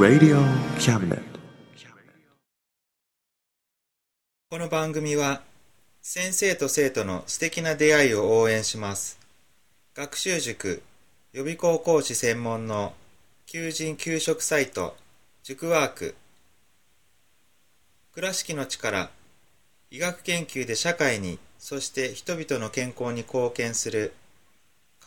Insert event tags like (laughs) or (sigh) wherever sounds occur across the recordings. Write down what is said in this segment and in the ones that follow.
Radio Cabinet. この番組は先生と生徒の素敵な出会いを応援します。学習塾予備校講師専門の求人・給食サイト塾ワーク。倉敷の力医学研究で社会にそして人々の健康に貢献する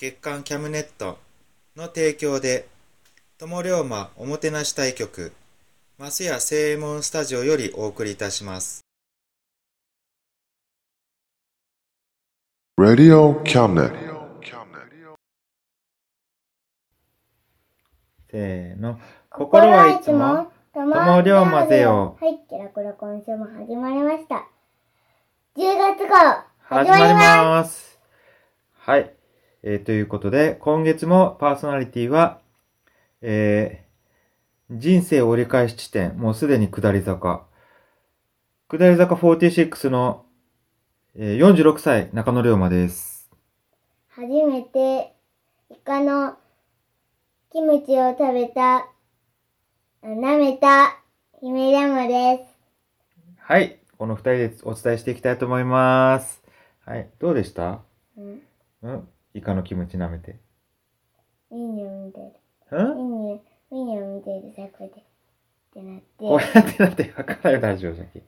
月刊キャムネットの提供で友龍馬おもてなし対局マスヤ正右衛門スタジオよりお送りいたします Radio Cabinet. せーの。心はいつも、友龍馬ぜよ。はい、キラコラ今週も始まりました。10月号、始まります。はい。えーということで、今月もパーソナリティは、えー、人生折り返し地点、もうすでに下り坂。下り坂46の、えー46歳、中野龍馬です。初めて、イカのキムチを食べた、あ舐めた、姫山です。はい。この二人でお伝えしていきたいと思います。はい。どうでした？うん、うんイカのキムチ舐めて。ミニを見てる。うん？ミニ、ミニを見てるさ、こうやって。ってなって、こうやってなってわからないラジオじゃけ。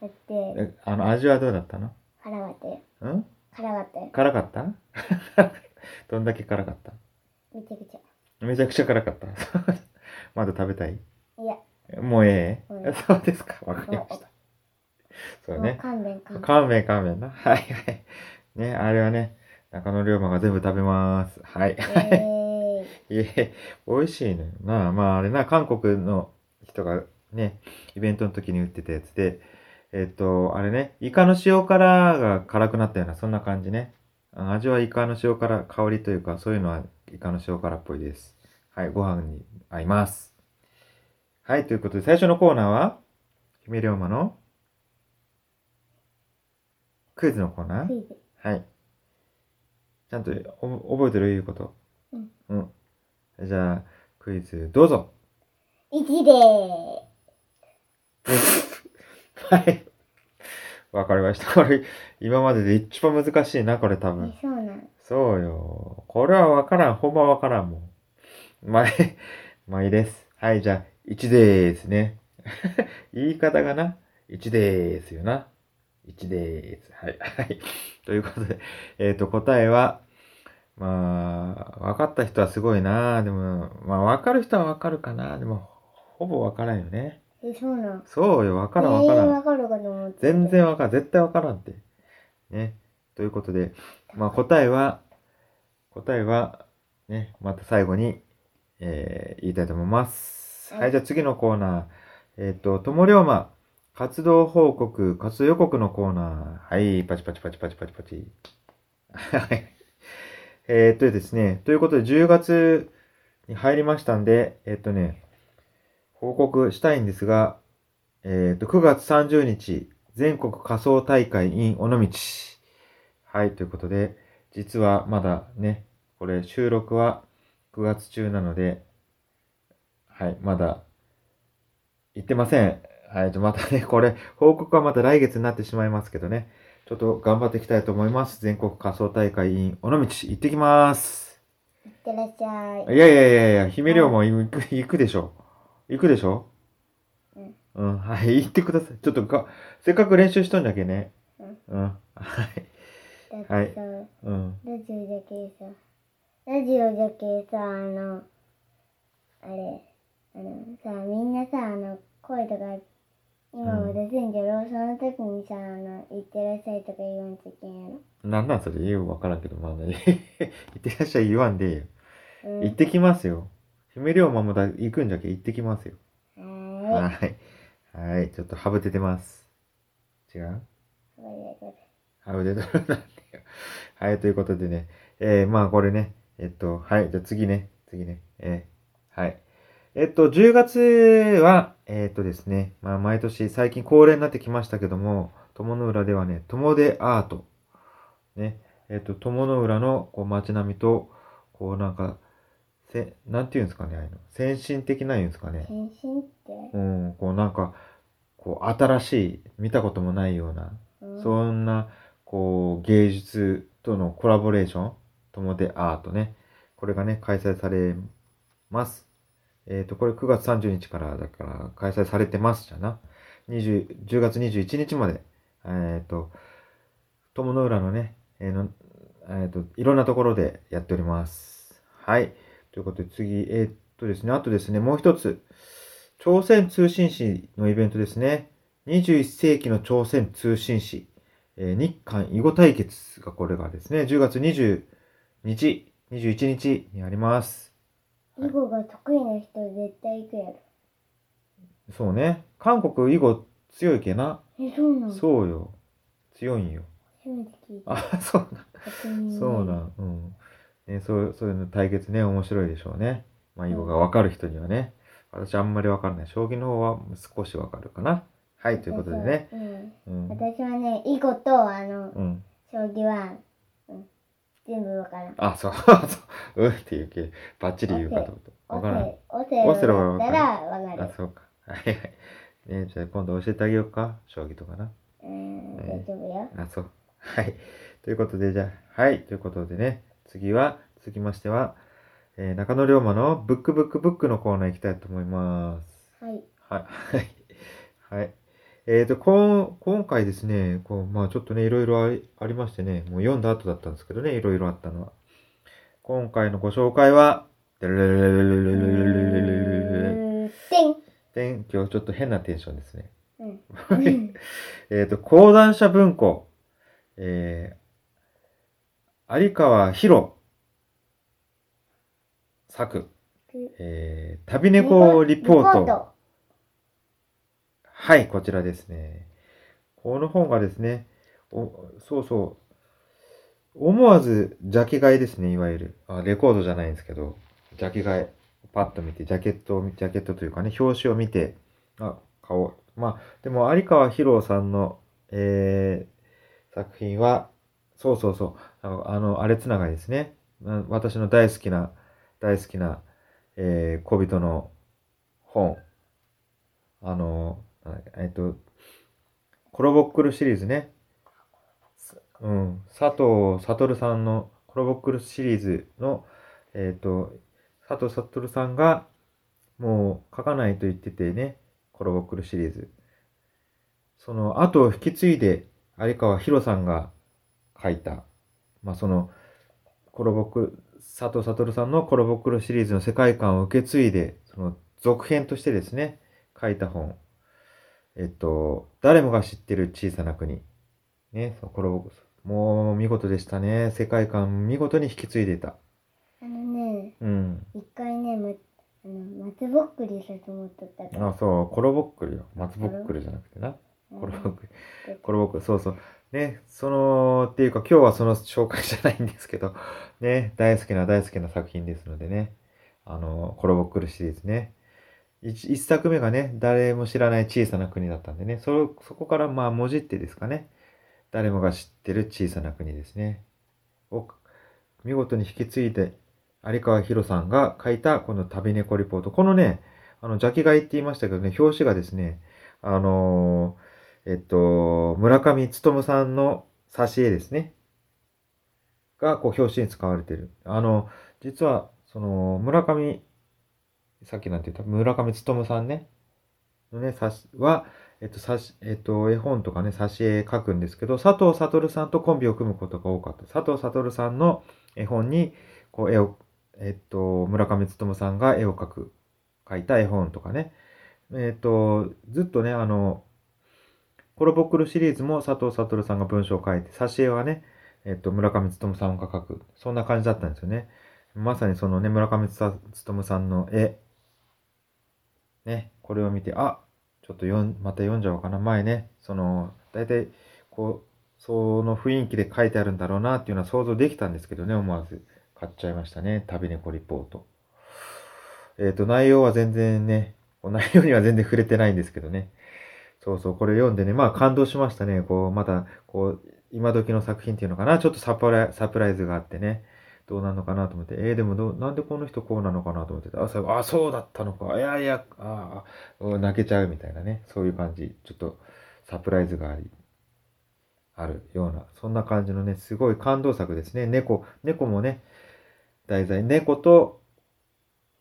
だって、えあの、味はどうだったの？辛かったよ。うん？辛かったよ。辛かった？(laughs) どんだけ辛かった？めちゃくちゃ。めちゃくちゃ辛かった。(laughs) まだ食べたい？いや、もうええ、うん (laughs) そうですか？わかりました。そうね。勘弁勘弁。勘弁勘弁な。はいはい。ね、あれはね、中野龍馬が全部食べます。はい。えーい。(laughs) いえ、美味しいのよな。まああれな、韓国の人がね、イベントの時に売ってたやつで、えっと、あれね、イカの塩辛が辛くなったような、そんな感じね。あ味はイカの塩辛、香りというか、そういうのはイカの塩辛っぽいです。はい、ご飯に合います。はい、ということで、最初のコーナーは、姫龍馬のクイズのコーナー。はい。ちゃんとお覚えてる？いうこと。うん。うん。じゃあ、クイズどうぞ。1でーはい。わかりました。これ、今までで一番難しいな、これ多す。分え。そうなの。そうよ。これはわからん。ほんまわからんもん。まあ、(laughs) まあいいです。はい、じゃあ、1でーすね。(laughs) 言い方がな、1でーすよな。1でーす。はい、はい。(laughs) ということで、えっ、と、答えは、まあ、分かった人はすごいなでも、まあ、分かる人は分かるかなでも、ほぼ分からんよね。え、そうなの？そうよ、分からん分からん。わか。全然わからん。絶対わからんって。ね。ということで、まあ答えは、答えは、ね、また最後に、えー言いたいと思います。はいはい、じゃあ次のコーナー。えっ、と、ともりょうま、活動報告、活動予告のコーナー。はい、パチパチパチパチパチパチ。(laughs) はい。えーっとですね、ということで10月に入りましたんで、えっ、とね、報告したいんですが、えっ、と、9月30日、全国仮想大会 in 尾道。はい、ということで、実はまだね、これ収録は9月中なので、はい、まだ行ってません。はい、じゃあまたね、これ、報告はまた来月になってしまいますけどね、ちょっと頑張っていきたいと思います。全国仮想大会 in 尾道、行ってきます。行ってらっしゃい。いやいやいやいや、姫龍も行く、行くでしょ。行くでしょ？うん。うん、はい、行ってください。ちょっとか、せっかく練習しとんじゃけね。うん。うん。はい。はいさ、うん。ラジオじゃけさ、ラジオじゃけさ、あの、あれ、あのさ、みんなさ、あの、声とか、今も出せんじゃろ、その時にさ、あの、行ってらっしゃいとか言わんといけんやろ。なんなんそれ言うわからんけど、まあね。(laughs) 行ってらっしゃい言わんでいいよ。うん。行ってきますよ。姫龍馬もだ行くんじゃけ行ってきますよ。ははい。はい。ちょっとハブ出てます。違う？ーい。これこれハブ出てるなんだよ。はい。ということでね。えー、まあこれね。えっと、はい。じゃあ次ね。次ね。えー、はい。えっと、10月は、えっとですね。まあ毎年最近恒例になってきましたけども、友の浦ではね、友でアート。ね。えっと、友の浦のこう街並みと、こうなんか、せ、なんていうんですかね、あの。先進的な言うんですかね。変身って、うん、こうなんか、こう新しい、見たこともないような、うん、そんな、こう芸術とのコラボレーション、友でアートね。これがね、開催されます。えっ、と、これ9月30日からだから開催されてますじゃな。20 10月21日まで、えっ、と、友の浦のね、えーのえっ、と、いろんなところでやっております。はい。ということで次、えーっとですね、あとですね、もう一つ、朝鮮通信史のイベントですね。21世紀の朝鮮通信史、えー日韓囲碁対決がこれがですね、10月20日、21日にあります。囲碁が得意な人絶対行くやろ。そうね。韓国囲碁強いけな。え、そうなの？そうよ。強いんよ。初めて聞いた。あ、そうなそうなん。うん。ね、そう、そういうの対決ね、面白いでしょうね。まあ、囲碁がわかる人にはね。私あんまりわからない。将棋の方は少しわかるかな。はい、ということでね。うん。うん。私はね、囲碁と、あの、うん。将棋は、うん、全部わからん。あ、そう、そう。(laughs) うんって言うけ、ばっちり言うかと思った。わオからん。セ、オセオセロだったらわかあ、る。そうか。はいはい。ねじゃあ今度教えてあげようか。将棋とかな。うん、はい大丈夫よ。あ、そう。はい。ということで、じゃあ、はい。ということでね、次は、続きましては、えー中野龍馬のブックブックブックのコーナー行きたいと思います。はい。はい。はい。はい。えっ、と、こん、今回ですね、こう、まあちょっとね、いろいろありありましてね、もう読んだ後だったんですけどね、いろいろあったのは。今回のご紹介は、でてん。で今日ちょっと変なテンションですね。うん。(laughs) えっと、講談社文庫、えー、有川博作、えー、旅猫リポート。はい、こちらですね。この本がですね、おそうそう、思わずジャケ買いですね、いわゆる。あレコードじゃないんですけど、ジャケ買い。パッと見て、ジャケットを見、ジャケットというかね、表紙を見て、あ、買おう。まあ、でも、有川博さんの、えー、作品は、そうそうそう、あの、あのあれつながりですね。私の大好きな、大好きな、えー、小人の本。あの、えっと、コロボックルシリーズね。うん。佐藤悟さんのコロボックルシリーズの、えっ、と、佐藤悟さんがもう書かないと言っててね、コロボックルシリーズ。その後を引き継いで有川博さんが書いた、まあその、コロボック、佐藤悟さんのコロボックルシリーズの世界観を受け継いで、その続編としてですね、書いた本。えっと、誰もが知ってる小さな国。ね、そのコロボックルもう見事でしたね。世界観見事に引き継いでた。あのね、うん。一回ね、ま、あの、松ぼっくりしたと思っとったから。あ、そう、コロボックルよ。松ぼっくるじゃなくてな。コロボックル。コロボックル、そうそう。ね、その、っていうか今日はその紹介じゃないんですけど、ね、大好きな大好きな作品ですのでね、あの、コロボックルシリーズね。一作目がね、誰も知らない小さな国だったんでね、そ、そこからまあ、もじってですかね、誰もが知ってる小さな国ですね。を、見事に引き継いで、有川博さんが書いたこの旅猫リポート。このね、あの、ジャケ買いって言いましたけどね、表紙がですね、あのーえっと、村上努さんの挿絵ですね。が、こう、表紙に使われてる。あの、実は、その、村上、さっきなんて言った村上勉さんね、のね、さし、は、えっと、さし、えっと、絵本とかね、挿絵書くんですけど、佐藤悟さんとコンビを組むことが多かった。佐藤悟さんの絵本に、こう、絵を、えっと、村上勉さんが絵を描く、描いた絵本とかね。えっと、ずっとね、あの、コロボックルシリーズも佐藤悟さんが文章を書いて、挿絵はね、えっと、村上勉さんが書く。そんな感じだったんですよね。まさにそのね、村上勉さんの絵。ね、これを見て、あ、ちょっと読ん、また読んじゃおうかな。前ね、その、大体、こう、その雰囲気で書いてあるんだろうなっていうのは想像できたんですけどね、思わず買っちゃいましたね。旅猫リポート。えっ、ー、と、内容は全然ね、内容には全然触れてないんですけどね。そうそう、これ読んでね、まあ感動しましたね。こう、また、こう、今時の作品っていうのかな。ちょっとサプライサプライズがあってね。どうなのかなと思って、えー、でもど、なんでこの人こうなのかなと思ってあ、そう、あ、そうだったのか。いやいや、ああ、泣けちゃうみたいなね。そういう感じ。ちょっとサプライズがあり、あるような、そんな感じのね、すごい感動作ですね。猫、猫もね、題材、猫と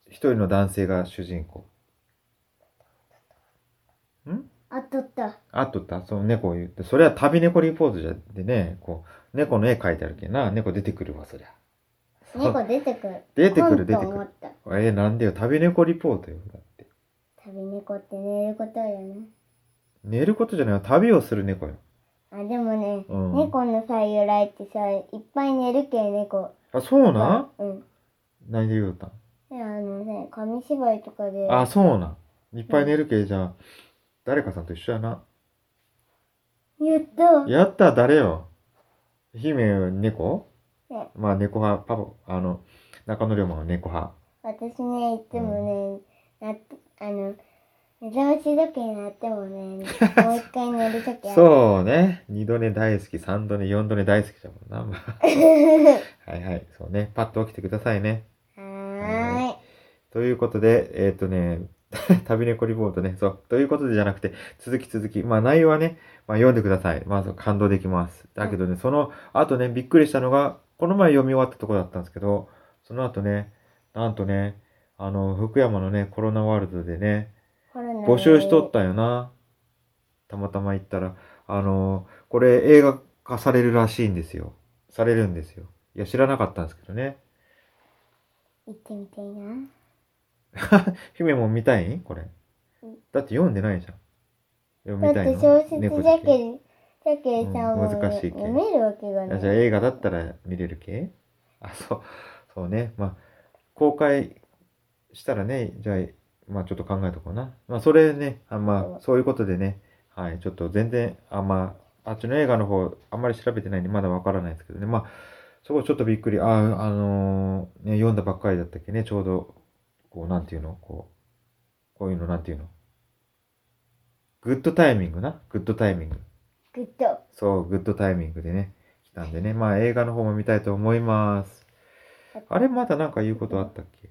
一人の男性が主人公。ん？あっとった。あっとった？その猫を言って、それは旅猫リポートじゃでね、こう、猫の絵描いてあるけんな、猫出てくるわ、そりゃ。猫出てくる。出てくる、出てくる。えー、なんでよ、旅猫リポートよ、だって。旅猫って寝ることよね。寝ることじゃない旅をする猫よ。あ、でもね、うん、猫のさ、由来ってさ、いっぱい寝るけ猫。あ、そうな？うん。何で言うたん？あのね、紙芝居とかで。あ、そうなん。いっぱい寝るけ、じゃあ、誰かさんと一緒やな。やったやった誰よ姫猫？ね、まあ、猫派、パパ、あの、中野龍馬は猫派。私ね、いつもね、なっあの、目覚まし時計になってもね、(laughs) もう一回寝るときそうね。二度寝大好き、三度寝、四度寝大好きだもんな。まあ、(laughs) はいはい。そうね。パッと起きてくださいね。はーい。ということで、えー、っとね、(laughs) 旅猫リポートね。そう。ということでじゃなくて、続き続き。まあ内容はね、まあ読んでください。まず感動できます。だけどね、うん、その後ね、びっくりしたのが、この前読み終わったとこだったんですけど、その後ね、なんとね、あの、福山のね、コロナワールドでね、募集しとったよな。たまたま行ったら、あの、これ映画化されるらしいんですよ。されるんですよ。いや、知らなかったんですけどね。行ってみたいな。(laughs) 姫も見たいこれ。だって読んでないじゃん。読みたいの？だって小説じゃけだけさ、うん、難しいけ。読めるわけがない。じゃあ映画だったら見れるけあ、そう、そうね。まあ、公開したらね、じゃあ、まあちょっと考えとこうな。まあそれね、あまあそういうことでね、はい、ちょっと全然、あ、まあ、あっちの映画の方、あんまり調べてないんでまだわからないですけどね。まあ、そこちょっとびっくり、あ、あのー、ね、読んだばっかりだったっけね、ちょうど、こう、なんていうの？こう、こういうのなんていうの？グッドタイミングな？グッドタイミング。グッド。そう、グッドタイミングでね、来たんでね。まあ映画の方も見たいと思います。あれまだなんか言うことあったっけ？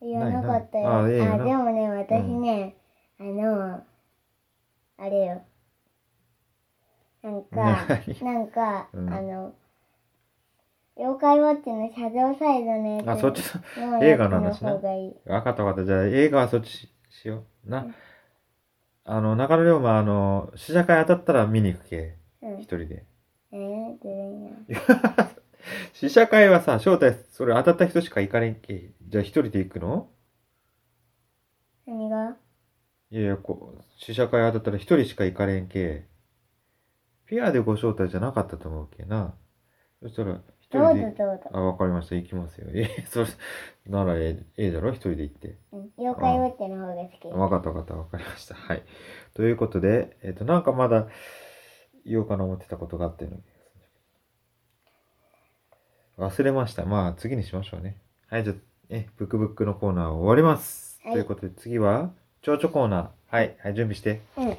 言わなかったよ。あ、ええあ、でもね、私ね、うん、あの、あれよ。なんか、なんか、うん、あの、妖怪ウォッチのシャドウサイドのやつあ、そっちの映画の話な。わかったわかった。じゃあ映画はそっちしよう。な。うんあの、中野龍馬、あの、試写会当たったら見に行くけ。うん。一人で。えー、出れんや。(laughs) 試写会はさ、招待、それ当たった人しか行かれんけ。じゃあ一人で行くの？何が？いやいや、こう、試写会当たったら一人しか行かれんけ。フィアでご招待じゃなかったと思うけな。そしたら、一人で。どうぞあ、わかりました。行きますよ。え、(laughs) それ、ならええ、ええだろ？一人で行って。うん。妖怪ウォッチの方が好き。わかったわかった。わかりました。はい。ということで、えっ、ー、と、なんかまだ言おうかな思ってたことがあっての忘れました。まあ、次にしましょうね。はい、じゃあ、え、ブクブクのコーナー終わります。はい、ということで、次は、蝶々コーナー。はい、はい、準備して。うん。今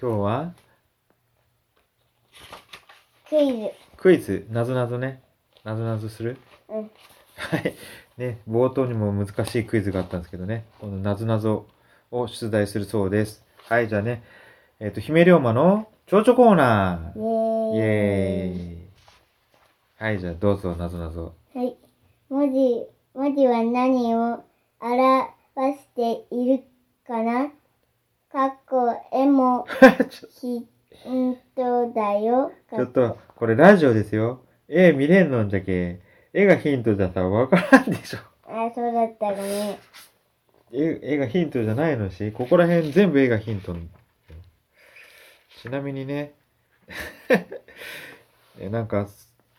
日は、クイズ。クイズ、なぞなぞね。なぞなぞする？うん。はい。ね、冒頭にも難しいクイズがあったんですけどね、このなぞなぞを出題するそうです。はい、じゃあね、えっ、ー、と、姫龍馬の蝶々コーナー。イェーイ。イェーイ。はい、じゃあどうぞ、なぞなぞ。はい。文字、文字は何を表しているかな？かっこ絵も (laughs) ヒントだよ。ちょっと、これラジオですよ。絵見れんのんじゃけ。絵がヒントじゃさ、わからんでしょ。あ、そうだったかね。絵絵がヒントじゃないのし、ここら辺全部絵がヒント。ちなみにね、(laughs) えなんか、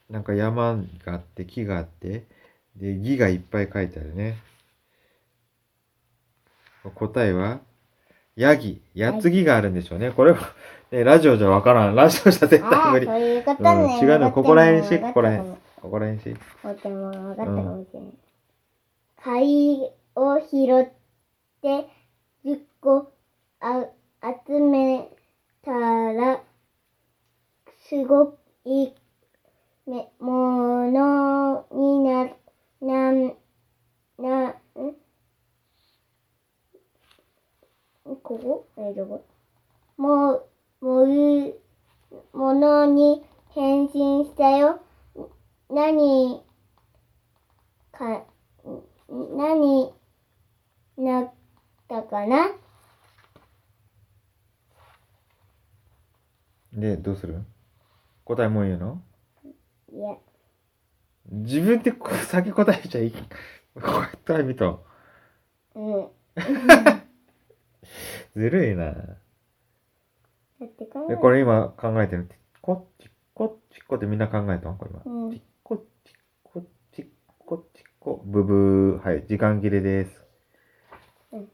なんか山があって、木があって、で、木がいっぱい書いてあるね。答えは、ヤギ。やつぎがあるんでしょうね。これは、ね、ラジオじゃわからん。ラジオじゃ絶ああ、対無理。そういうことうんね。違うの、ここら辺し、ここら辺。ここら辺し。お手も分かったかもしれない。貝を拾って10個あ集めたらすごいめものにななんな、んここえ、どこも、もう、ものに変身したよ。何か、何なったかな？で、どうする？答えもう言うの？いや、自分でこう先答えちゃいい。(laughs) 答え見た。うん。(laughs) ずるいな。だって考えで、これ今考えてる。ちっこちっこちっこってみんな考えた？んこれ今。うんちっこちっこちっこちっこ。ブブー。はい。時間切れです。うん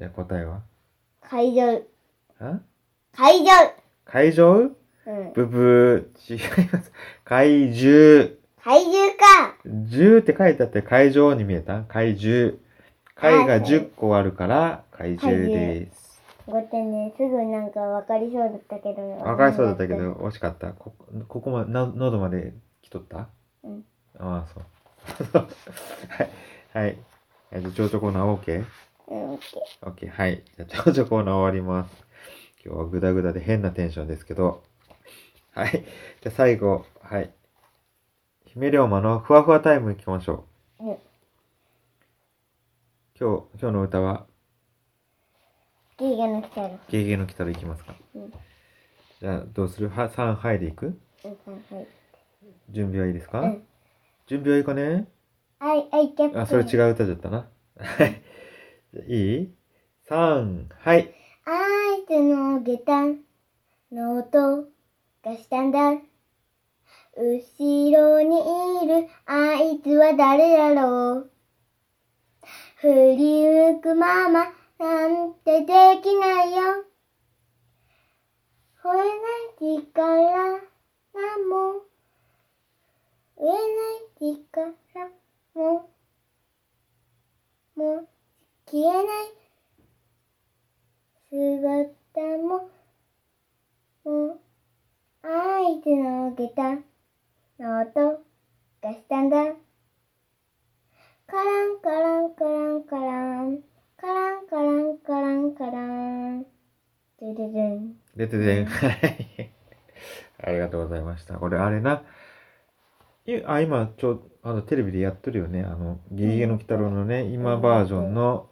え、答えは？会場、あ会場会場？うん。ブブー。違います。怪獣。怪獣か10って書いてあって怪獣に見えた？怪獣。貝が10個あるから怪獣です。ごてんね、すぐなんか分かりそうだったけど。わかりそうだったけど、惜しかった。こここまで、な喉まで来とった？うん。ああ、そう。(laughs) はい。はい。えっと、蝶々コーナー OK?OK、うん、オッケ OK はい。じゃあ、蝶々コーナー終わります。今日はグダグダで変なテンションですけど。はい。じゃあ、最後、はい。姫龍馬のふわふわタイム行きましょう。うん今日、今日の歌は、ー。ギーガの来たら。ゲゲの来たら行きますか。うん。じゃあ、どうする？は ?3 はいで行く？うん、はい。準備はいいですか、うん準備はいいかねはい、はい、キャプ。あ、それ違う歌だったな。(laughs) はい。い？い ?3、はい。あいつの下駄の音がしたんだ。後ろにいるあいつは誰だろう？振り向くままなんてできないよ。吠えない力も。飢えない力も。もう消えない。姿も、もう、あいつの下駄の音がしたんだ。カランカランカランカラン、カランカランカランカラン。ドゥドゥドゥン。出ててん。はい。(laughs) ありがとうございました。これ、あれな。いあ、今、ちょ、あの、テレビでやってるよね。あの、ゲゲゲの鬼太郎のね、今バージョンの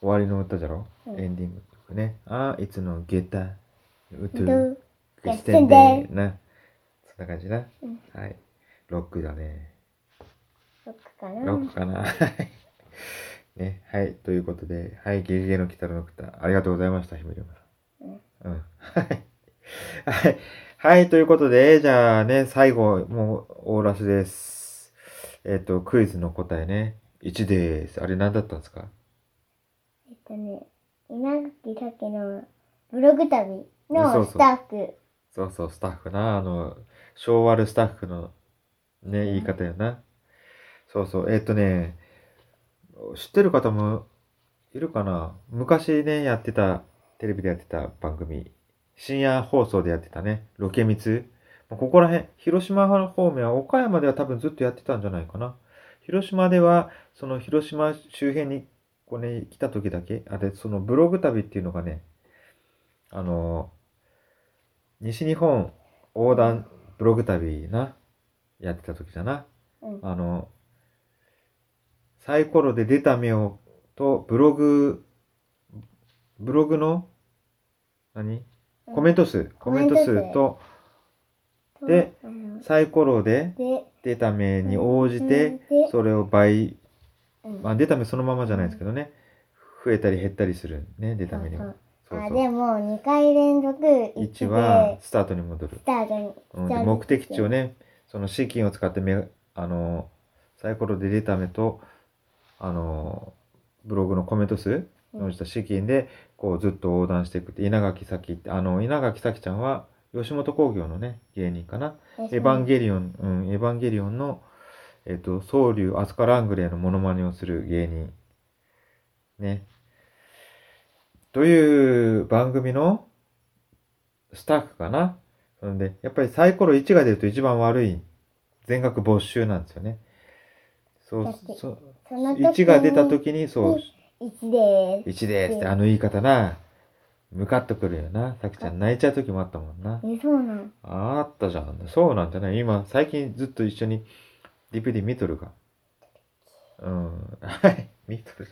終わりの歌じゃろ、うんエンディングとかね。あ、いつのゲタ、うとう、がくしてんでな。そんな感じな。うんはい。ロックだね。ロックかなロックかな。はい (laughs) ね。はい。ということで、はい。ゲゲゲの鬼太郎の歌、ありがとうございました、ひめりまさん。うん。はい。(laughs) はい。はい。ということで、じゃあね、最後、もう、オーラスです。えっ、と、クイズの答えね。1です。あれ何だったんですか？えっとね、稲垣さっきのブログ旅そうそうのスタッフ。そうそう、スタッフな。あの、昭和るスタッフの、ね、言い方やな。そうそう。えっ、とね、知ってる方もいるかな？昔ね、やってた、テレビでやってた番組。深夜放送でやってたね、ロケミツ。ここら辺、広島方面は、岡山では多分ずっとやってたんじゃないかな。広島では、その広島周辺に、こうね、来た時だけ、あ、で、そのブログ旅っていうのがね、あの、西日本横断ブログ旅な、やってた時だな。うんあの、サイコロで出た目を、と、ブログ、ブログの、何？コメント数、コメント数と、とでサイコロでで、出た目に応じてそれを倍、うん。まあ出た目そのままじゃないですけどね、増えたり減ったりするね、出た目にも。そうあそう。でも2回連続1 1はでスタートに戻る。ス。タートにうん、で目的地をね、その資金を使ってめ、あの、サイコロで出た目と、あの、ブログのコメント数に応じた資金で、こうずっと横断していくって、稲垣咲って、あの、稲垣咲ちゃんは、吉本興業のね、芸人かな。エヴァンゲリオン、うん、エヴァンゲリオンの、えっと、ソウリュウ・アスカ・ラングレーのモノマネをする芸人。ね。という番組のスタッフかな。そんで、やっぱりサイコロ1が出ると一番悪い全額没収なんですよね。そうそう。その時に1が出た時に、そう、1です1ですって、あの言い方な。ムカっとくるよな。さきちゃん泣いちゃう時もあったもんな。えそうなんあったじゃん。そうなんじゃない今、最近ずっと一緒に DVD 見とるか。うん。はい。(laughs) 見とる。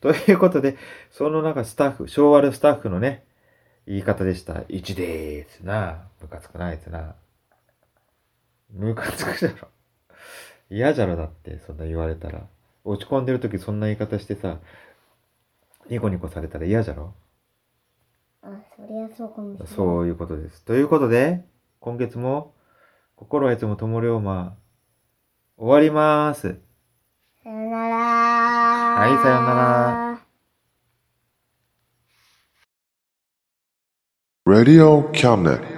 ということで、そのなんかスタッフ、昭和のスタッフのね、言い方でした。1でーすな。ムカつくないやつな。ムカつくじゃろ。嫌じゃろだって、そんな言われたら。落ち込んでる時そんな言い方してさ、ニコニコされたら嫌じゃろ？あそりゃそうかもしれないそういうことです。ということで、今月も、心はいつも友龍馬、終わります。さよならはいさよなら Radio Cabinet.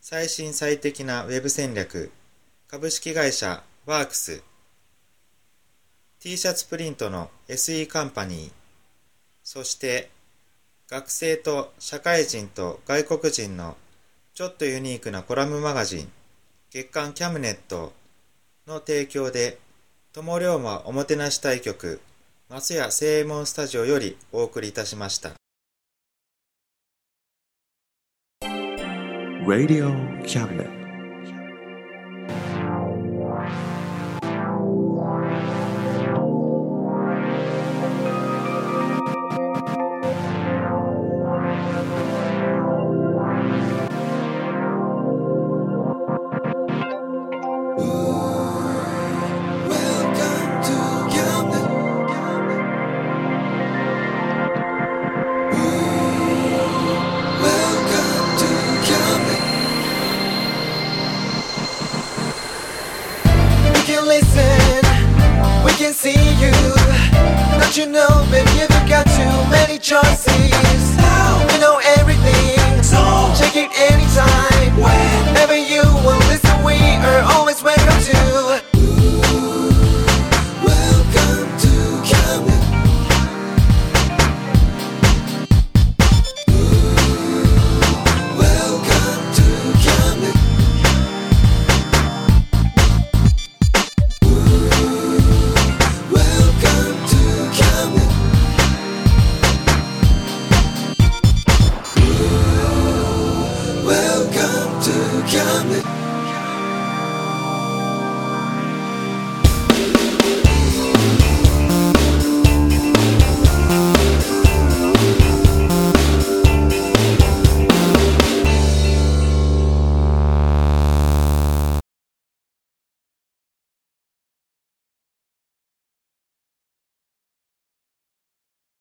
最新最適なウェブ戦略株式会社ワークス t シャツプリントの SE カンパニーそして学生と社会人と外国人のちょっとユニークなコラムマガジン月刊キャムネットの提供で友龍馬おもてなし対局松屋正右衛門スタジオよりお送りいたしました。Radio Cabinet.